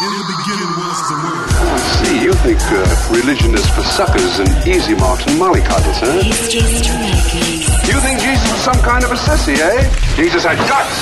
In the beginning was the word. I see, you think uh, religion is for suckers and easy marks and mollycoddles, huh? You think Jesus was some kind of a sissy, eh? Jesus had guts.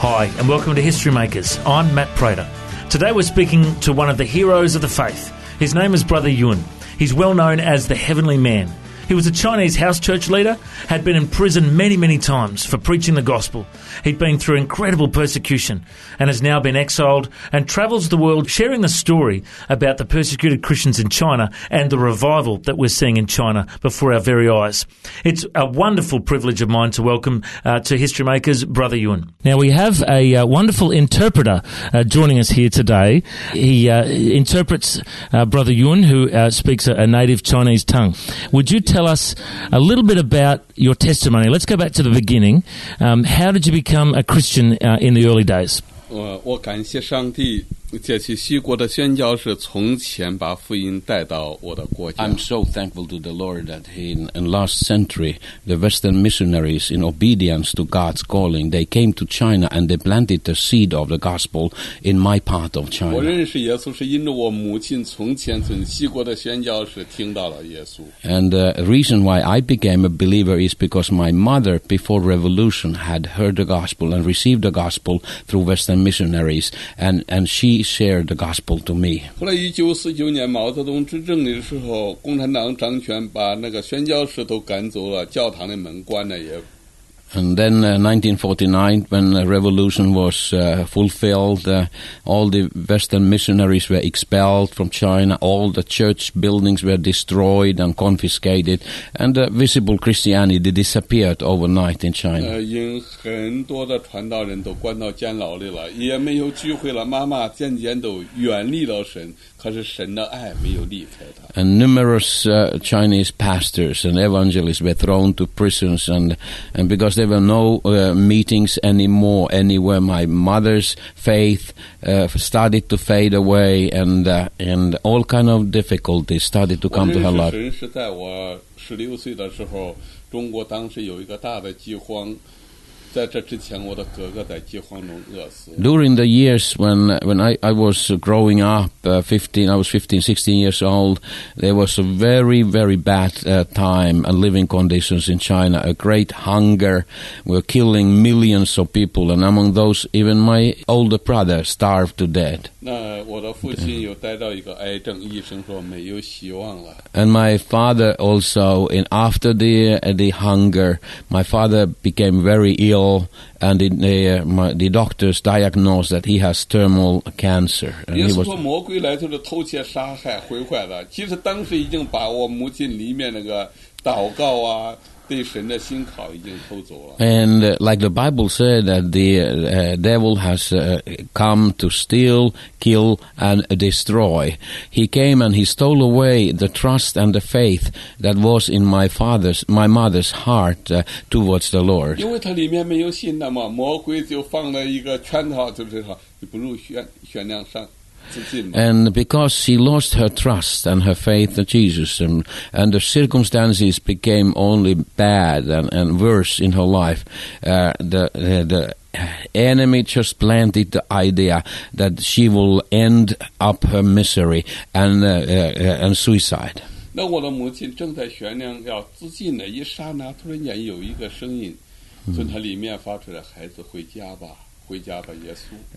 Hi, and welcome to History Makers. I'm Matt Prater. Today we're speaking to one of the heroes of the faith. His name is Brother Yun. He's well known as the Heavenly Man. He was a Chinese house church leader, had been in prison many, many times for preaching the gospel. He'd been through incredible persecution and has now been exiled and travels the world sharing the story about the persecuted Christians in China and the revival that we're seeing in China before our very eyes. It's a wonderful privilege of mine to welcome uh, to History Makers Brother Yun. Now we have a uh, wonderful interpreter uh, joining us here today. He uh, interprets uh, Brother Yun, who uh, speaks a, a native Chinese tongue. Would you tell us a little bit about your testimony? Let's go back to the beginning. Um, how did you become a Christian uh, in the early days? 我我感谢上帝， 借去西国的宣教士从前把福音带到我的国家。 I'm so thankful to the Lord that he, in, in last century, the Western missionaries, in obedience to God's calling, they came to China and they planted the seed of the gospel in my part of 我 China. 认识耶稣是因着我母亲从前从西国的宣教士听到了耶稣。 And the reason why I became a believer is because my mother, before revolution, had heard the gospel and received the gospel through Western missionaries, and, and she shared the gospel to me. 后来一九四九年毛泽东执政的时候，共产党掌权，把那个宣教士都赶走了，教堂的门关了，也 And then uh, 1949, when the revolution was uh, fulfilled, uh, all the Western missionaries were expelled from China, all the church buildings were destroyed and confiscated, and uh, visible Christianity disappeared overnight in China. Uh, and numerous uh, Chinese pastors and evangelists were thrown to prisons, and, and because there were no uh, meetings anymore anywhere, my mother's faith uh, started to fade away, and uh, and all kind of difficulties started to 我 come to 认 her 识 life. 神是在我十六岁的时候，中国当时有一个大的饥荒， During the years when when I, I was growing up, uh, 15, I was 15, 16 years old, there was a very, very bad uh, time and living conditions in China, a great hunger. We're killing millions of people, and among those, even my older brother starved to death. And my father also, in after the, the hunger, my father became very ill and it, uh, my, the doctors diagnosed that he has terminal cancer. And 耶 he 稣 was 说魔鬼来就是偷窃、杀害、毁坏的。其实当时已经把我母亲里面那个祷告啊， 对神的信靠已经偷走了。 And uh, like the Bible said, that the uh, devil has uh, come to steal, kill, and destroy. He came and he stole away the trust and the faith that was in my father's, my mother's heart uh, towards the Lord. 因为它里面没有信的嘛，魔鬼就放了一个圈套，就是说你不如悬悬梁上自尽嘛。 And because she lost her trust and her faith in Jesus, and, and the circumstances became only bad and, and worse in her life, uh, the, uh, the enemy just planted the idea that she will end up her misery and, uh, uh, and suicide. 那我的母亲正在悬梁要自尽的一刹那，突然间有一个声音从她里面发出来：“孩子，回家吧，回家吧，耶稣。”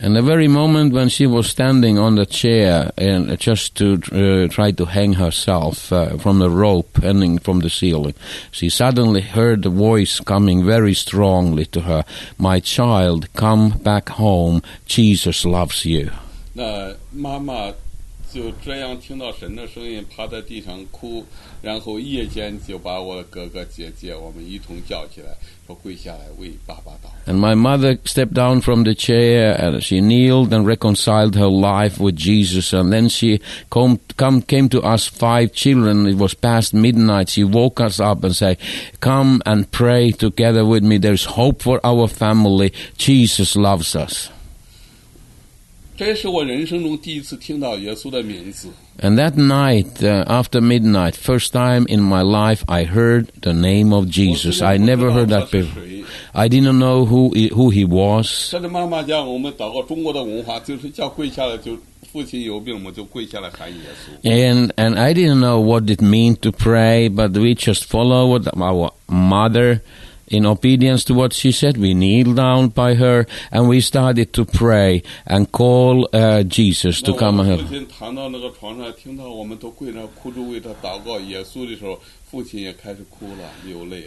And the very moment when she was standing on the chair and just to uh, try to hang herself uh, from the rope hanging from the ceiling, she suddenly heard the voice coming very strongly to her, "My child, come back home. Jesus loves you." 那妈妈 就这样听到神的声音，趴在地上哭，然后夜间就把我的哥哥姐姐我们一同叫起来，说跪下来为爸爸祷。 And my mother stepped down from the chair and she kneeled and reconciled her life with Jesus. And then she come, come, came to us five children. It was past midnight. She woke us up and said, Come and pray together with me. There's hope for our family. Jesus loves us. And that night, uh, after midnight, first time in my life, I heard the name of Jesus. I never heard that before. I didn't know who he, who he was. And and I didn't know what it meant to pray, but we just followed our mother in obedience to what she said. We kneeled down by her and we started to pray and call uh, Jesus to come and help.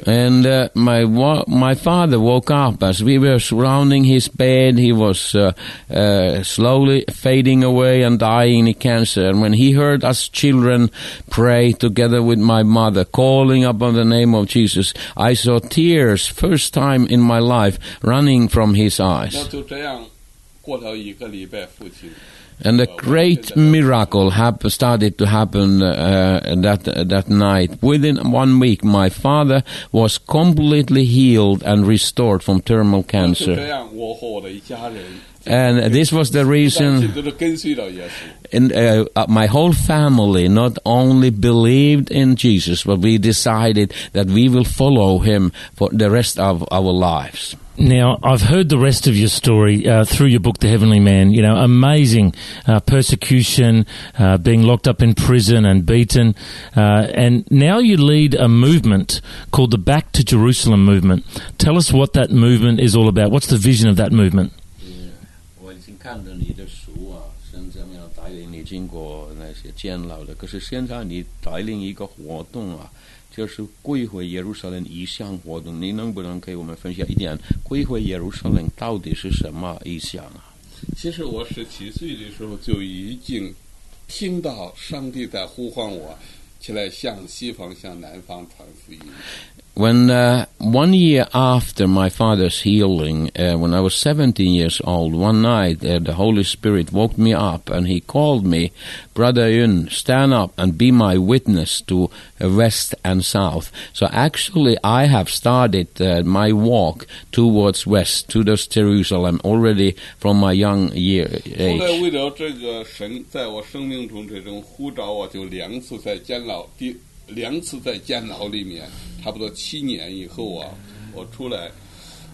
And uh, my wa- my father woke up as we were surrounding his bed. He was uh, uh, slowly fading away and dying in cancer. And when he heard us children pray together with my mother, calling upon the name of Jesus, I saw tears first time in my life running from his eyes. And a great miracle hap- started to happen uh, that uh, that night. Within one week, my father was completely healed and restored from terminal cancer. And this was the reason. And uh, uh, my whole family not only believed in Jesus, but we decided that we will follow him for the rest of our lives. Now, I've heard the rest of your story uh, through your book, The Heavenly Man. You know, amazing uh, persecution, uh, being locked up in prison and beaten. Uh, and now you lead a movement called the Back to Jerusalem movement. Tell us what that movement is all about. What's the vision of that movement? 我已经看了你的书啊，神怎么样带领你经过那些监牢的？可是现在你带领一个活动啊， 就是归回耶路撒冷一项活动。你能不能给我们分享一点归回耶路撒冷到底是什么意向啊？其实我十七岁的时候就已经听到上帝在呼唤我起来向西方、向南方传福音。When uh, one year after my father's healing, uh, when I was 17 years old, one night uh, the Holy Spirit woke me up and he called me, Brother Yun, stand up and be my witness to uh, west and south. So actually, I have started uh, my walk towards west, towards Jerusalem, already from my young year 后来 age. 为了这个神在我生命中这种呼召，我就两次在监牢，第 两次在监牢里面，差不多七年以后啊，我出来，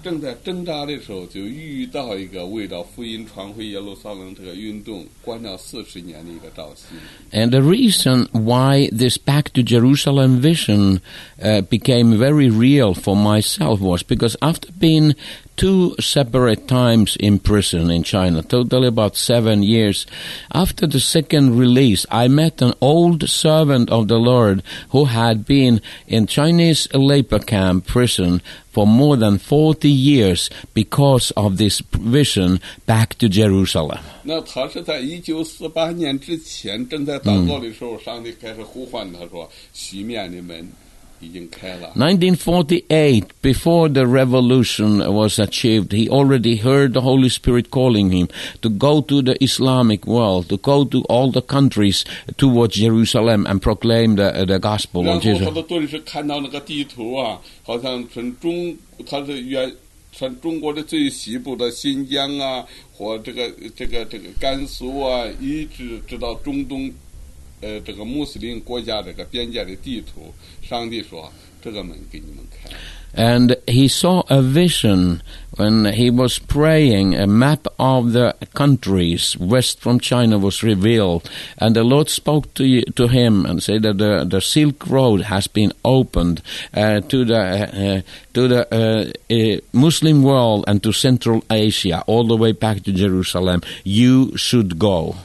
正在挣扎的时候，就遇到一个为了福音传回耶路撒冷这个运动，关了四十年的一个召集。 And the reason why this back to Jerusalem vision uh, became very real for myself was because after being two separate times in prison in China, totally about seven years, after the second release, I met an old servant of the Lord who had been in Chinese labor camp prison for more than 40 years because of this vision back to Jerusalem. 那他是在一九四八年之前，正在祷告的时候，上帝开始呼唤他说：“西面的门已经开了。” 1948, before the revolution was achieved, he already heard the Holy Spirit calling him to go to the Islamic world, to go to all the countries towards Jerusalem and proclaim the, the gospel 然 of 后他 Jesus. 的顿时看到那个地图啊，好像从中，他是原从中国的最西部的新疆啊，或这个这个这个甘肃啊，一直直到中东， 呃，这个穆斯林国家这个边界的地图，上帝说这个门给你们开。And he saw a vision when he was praying. A map of the countries west from China was revealed, and the Lord spoke to to him and said that the, the Silk Road has been opened uh, to the uh, to the uh, uh, Muslim world and to Central Asia, all the way back to Jerusalem. You should go.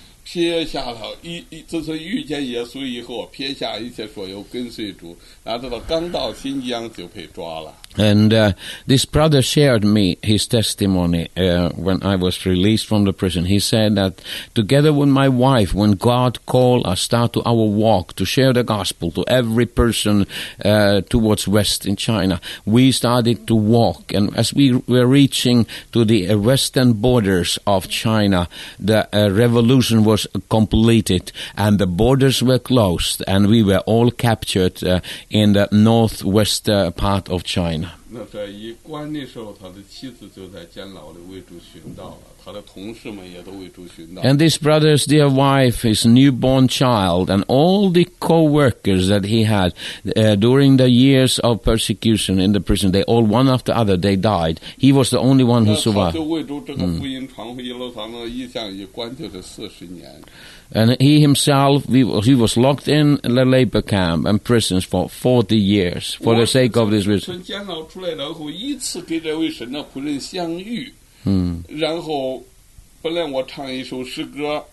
撇下了一一自从遇见耶稣以后，撇下一切所有跟随主，然后到刚到新疆就被抓了。And uh, this brother shared me his testimony uh, when I was released from the prison. He said that together with my wife, when God called us, start to our walk to share the gospel to every person uh, towards West in China, we started to walk. And as we were reaching to the western borders of China, the uh, revolution was completed and the borders were closed and we were all captured uh, in the northwest uh, part of China mine 那在一关的时候，他的妻子就在监牢里为主寻道了，他的同事们也都为主寻道。 And this brother's dear wife, his newborn child, and all the co-workers that he had uh, during the years of persecution in the prison, they all one after other they died. He was the only one who 那他 survived. 就为主这个福音传回耶路撒冷的意向一关就是四十年。 And he himself, he was, he was locked in the labor camp and prisons for 40 years for the sake of this vision. 来然后，一次跟这位神的仆人相遇，嗯然后本来我唱一首诗歌，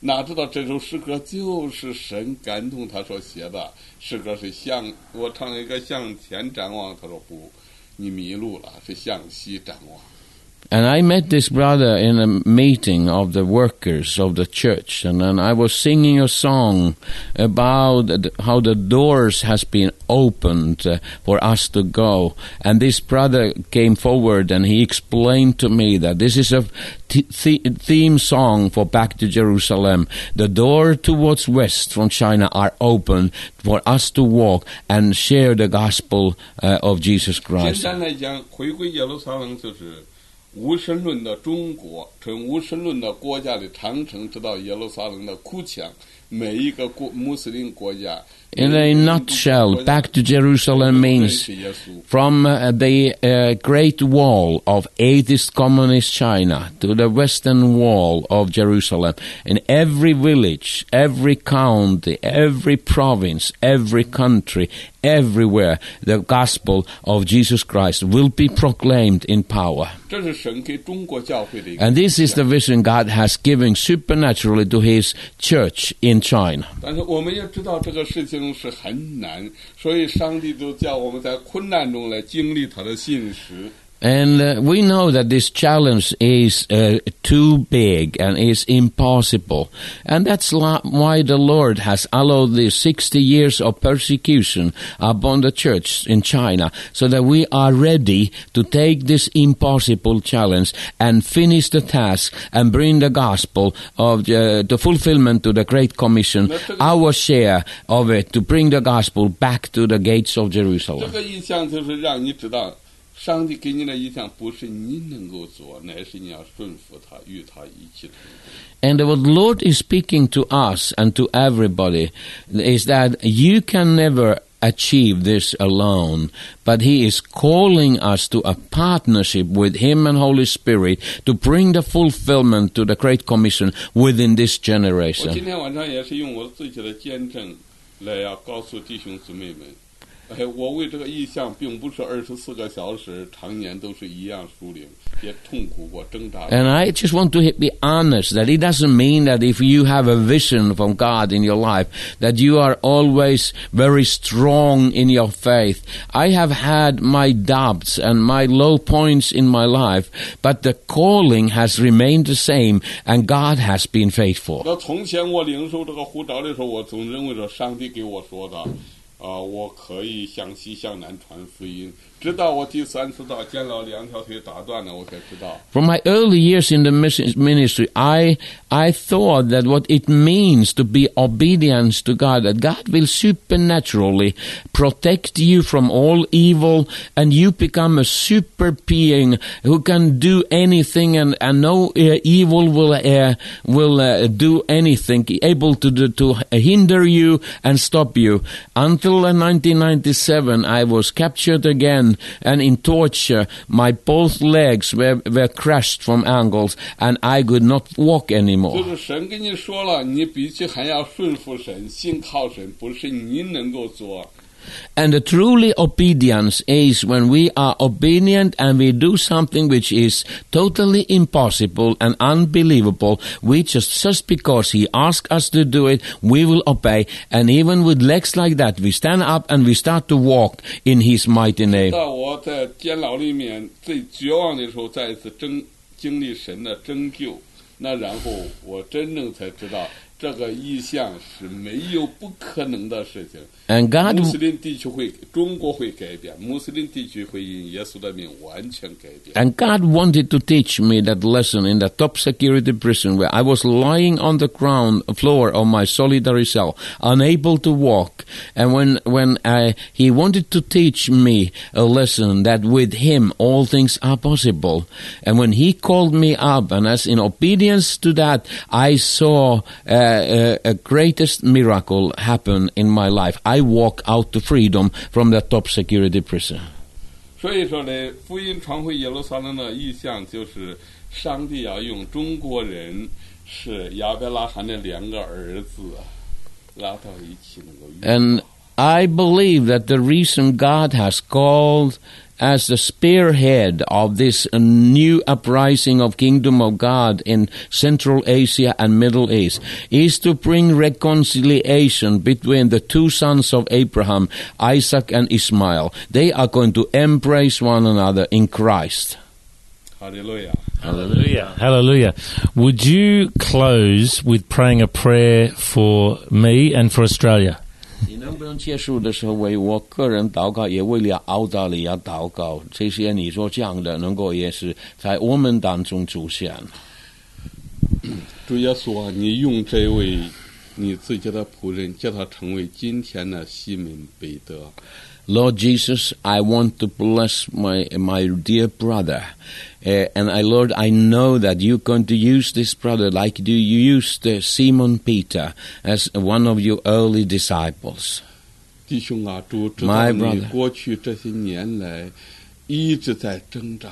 哪知道这首诗歌就是神感动他所写的诗歌是向我唱了一个向前展望，他说不，你迷路了，是向西展望。And I met this brother in a meeting of the workers of the church, and then I was singing a song about how the doors has been opened uh, for us to go. And this brother came forward and he explained to me that this is a th- theme song for Back to Jerusalem. The door towards west from China are open for us to walk and share the gospel uh, of Jesus 简 Christ. 无神论的中国，从无神论的国家的长城直到耶路撒冷的哭墙，每一个国穆斯林国家。In a nutshell, back to Jerusalem means from uh, the uh, Great Wall of atheist communist China to the Western Wall of Jerusalem. In every village, every county, every province, every country, everywhere, the gospel of Jesus Christ will be proclaimed in power. And this is the vision God has given supernaturally to His church in China. 是我们也知道这个事情是很难，所以上帝就叫我们在困难中来经历他的信实。And uh, we know that this challenge is uh, too big and is impossible. And that's la- why the Lord has allowed these 60 years of persecution upon the church in China so that we are ready to take this impossible challenge and finish the task and bring the gospel of uh, the fulfillment to the Great Commission, our share of it, to bring the gospel back to the gates of 这 Jerusalem. 个意向就是让你知道，上帝给你的意向不是你能够做，乃是你要顺服他，与他一起同工。 And what the Lord is speaking to us and to everybody is that you can never achieve this alone, but He is calling us to a partnership with Him and Holy Spirit to bring the fulfillment to the Great Commission within this 我今 generation. 天晚上也是用我自己的见证来要告诉弟兄姊妹们，哎，我为这个意向并不是二十四个小时常年都是一样疏灵，也痛苦过、挣扎过。 And I just want to be honest that it doesn't mean that if you have a vision from God in your life that you are always very strong in your faith. I have had my doubts and my low points in my life, but the calling has remained the same and God has been faithful. 那从前我领受这个护照的时候，我总认为说上帝给我说的， 啊、我可以向西向南传福音。直到我第三次到监牢，两条腿打断了，我才知道， From my early years in the mission- ministry, I I thought that what it means to be obedience to God, that God will supernaturally protect you from all evil, and you become a super being who can do anything, and, and no uh, evil will uh, will uh, do anything, able to do, to hinder you and stop you. Until uh, 1997, I was captured again, and in torture, my both legs were, were crushed from ankles, and I could not walk 就 anymore. 是神跟你说了，你必须还要顺服神，信靠神，不是你能够做。 And the truly obedience is when we are obedient and we do something which is totally impossible and unbelievable. We just, just because He asks us to do it, we will obey. And even with legs like that, we stand up and we start to walk in His mighty name. 到我在监牢里面最绝望的时候，再一次经经历神的拯救，那然后我真正才知道 这个意向是没有不可能的事情。 And God 穆斯林地区会，中国会改变，穆斯林地区会因耶稣的名完全改变。 And God wanted to teach me that lesson in the top security prison where I was lying on the ground floor of my solitary cell, unable to walk. And when, when I, He wanted to teach me a lesson that with Him all things are possible. And when He called me up, and as in obedience to that, I saw uh, uh, a greatest miracle happen in my life. I walk out to freedom from the top security prison. 所以说呢，福音传回耶路撒冷的意向就是，上帝要用中国人是亚伯拉罕的两个儿子拉到一起能够遇 And I believe that the reason God has called as the spearhead of this new uprising of kingdom of god in central asia and middle east is to bring reconciliation between the two sons of abraham isaac and Ismail, they are going to embrace one another in christ hallelujah Hallelujah. Hallelujah. Would you close with praying a prayer for me and for Australia? 你能不能结束的时候为我个人祷告，也为了澳大利亚祷告？这些你说这样的，能够也是在我们当中出现。主耶稣啊，你用这位你自己的仆人，叫他成为今天的西门彼得。 Lord Jesus, I want to bless my my dear brother, uh, and I Lord, I know that you're going to use this brother like you used uh, Simon Peter as one of your early disciples. 弟兄啊，主知道 My 你 brother. 过去这些年来一直在挣扎，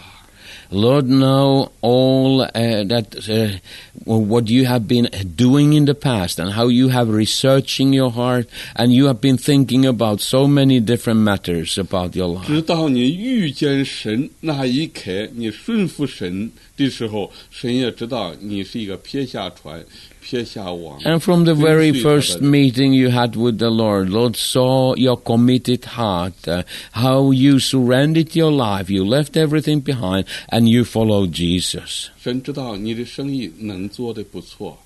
Lord, know all uh, that uh, what you have been doing in the past and how you have researching your heart and you have been thinking about so many different matters about your life. 直到你遇见神那一刻，你顺服神的时候，神也知道你是一个撇下船、撇下网。 And from the 跟 very 随他 first 的人 meeting you had with the Lord, Lord saw your committed heart, uh, how you surrendered your life, you left everything behind, and you followed Jesus. 神知道你的生意能做的不错，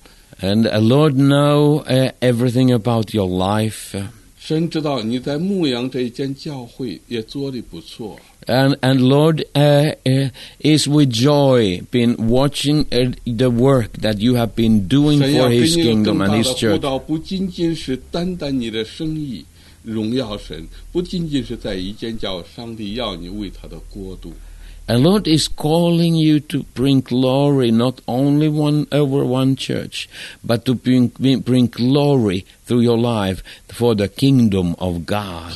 And uh, Lord know uh, everything about your life. uh, 神知道你在牧羊这一间教会也做的不错。 And, and Lord uh, uh, is with joy been watching uh, the work that you have been doing 神要 for 给 His 你有 kingdom 更 and 大 His 的辅 church. 导，不仅仅是单单你的生意荣耀神，不仅仅是在一间教，上帝要你为他的国度。 And Lord is calling you to bring glory not only one over one church, but to bring, bring glory through your life for the kingdom of God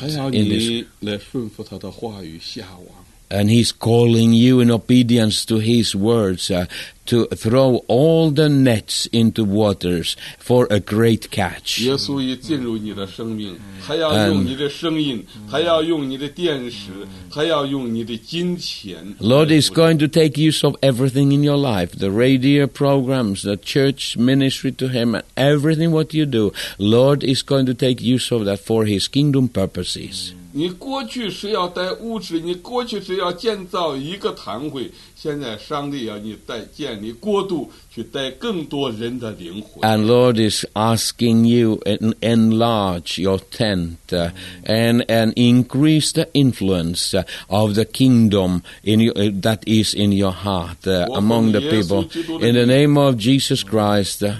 还要 in this. 你来顺服他的话语下网。 And He's calling you in obedience to His words uh, to throw all the nets into waters for a great catch. 耶稣已进入你的生命，还要用你的声音，还要用你的电视，还要用你的金钱。 Lord is going to take use of everything in your life, the radio programs, the church ministry to Him, and everything what you do. Lord is going to take use of that for His kingdom purposes. 你过去是要带物质，你过去是要建造一个堂会，现在上帝要你带建立国度，去带更多人的灵魂。 And Lord is asking you to enlarge your tent uh, and and increase the influence uh, of the kingdom in you, uh, that is in your heart uh, among the people. In the name of Jesus Christ. uh,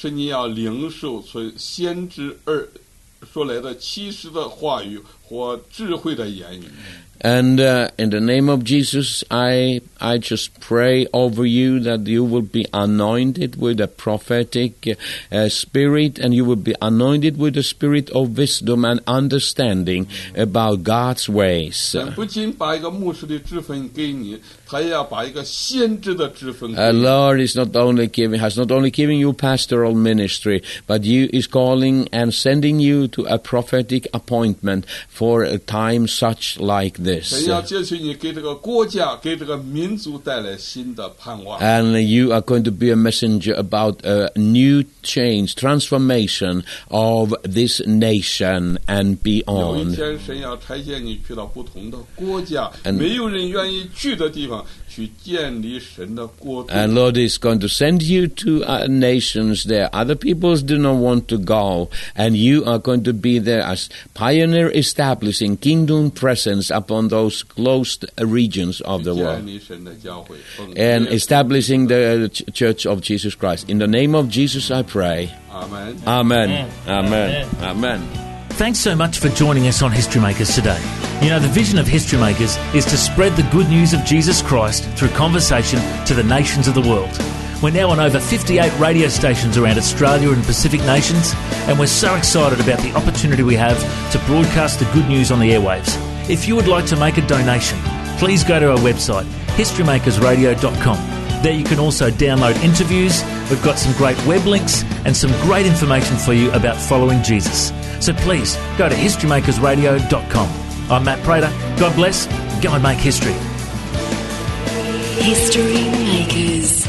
是你要领受从先知二 说来的其实的话语或智慧的言语。And uh, in the name of Jesus, I, I just pray over you that you will be anointed with a prophetic uh, spirit and you will be anointed with the spirit of wisdom and understanding about God's ways. Uh, Lord is not only giving, has not only given you pastoral ministry, but you is calling and sending you to a prophetic appointment for a time such like this. And you are going to be a messenger about a new change, transformation of this nation and beyond. And and Lord is going to send you to uh, nations there. Other peoples do not want to go, and you are going to be there as pioneer, establishing kingdom presence upon those closed regions of the world, and establishing the uh, church of Jesus Christ. In the name of Jesus, I pray. Amen. Amen. Amen. Amen. Thanks so much for joining us on History Makers today. You know, the vision of History Makers is to spread the good news of Jesus Christ through conversation to the nations of the world. We're now on over 58 radio stations around Australia and Pacific nations, and we're so excited about the opportunity we have to broadcast the good news on the airwaves. If you would like to make a donation, please go to our website, historymakersradio.com. There you can also download interviews. We've got some great web links and some great information for you about following Jesus. So please go to historymakersradio.com. I'm Matt Prater. God bless. Go and make history. History Makers.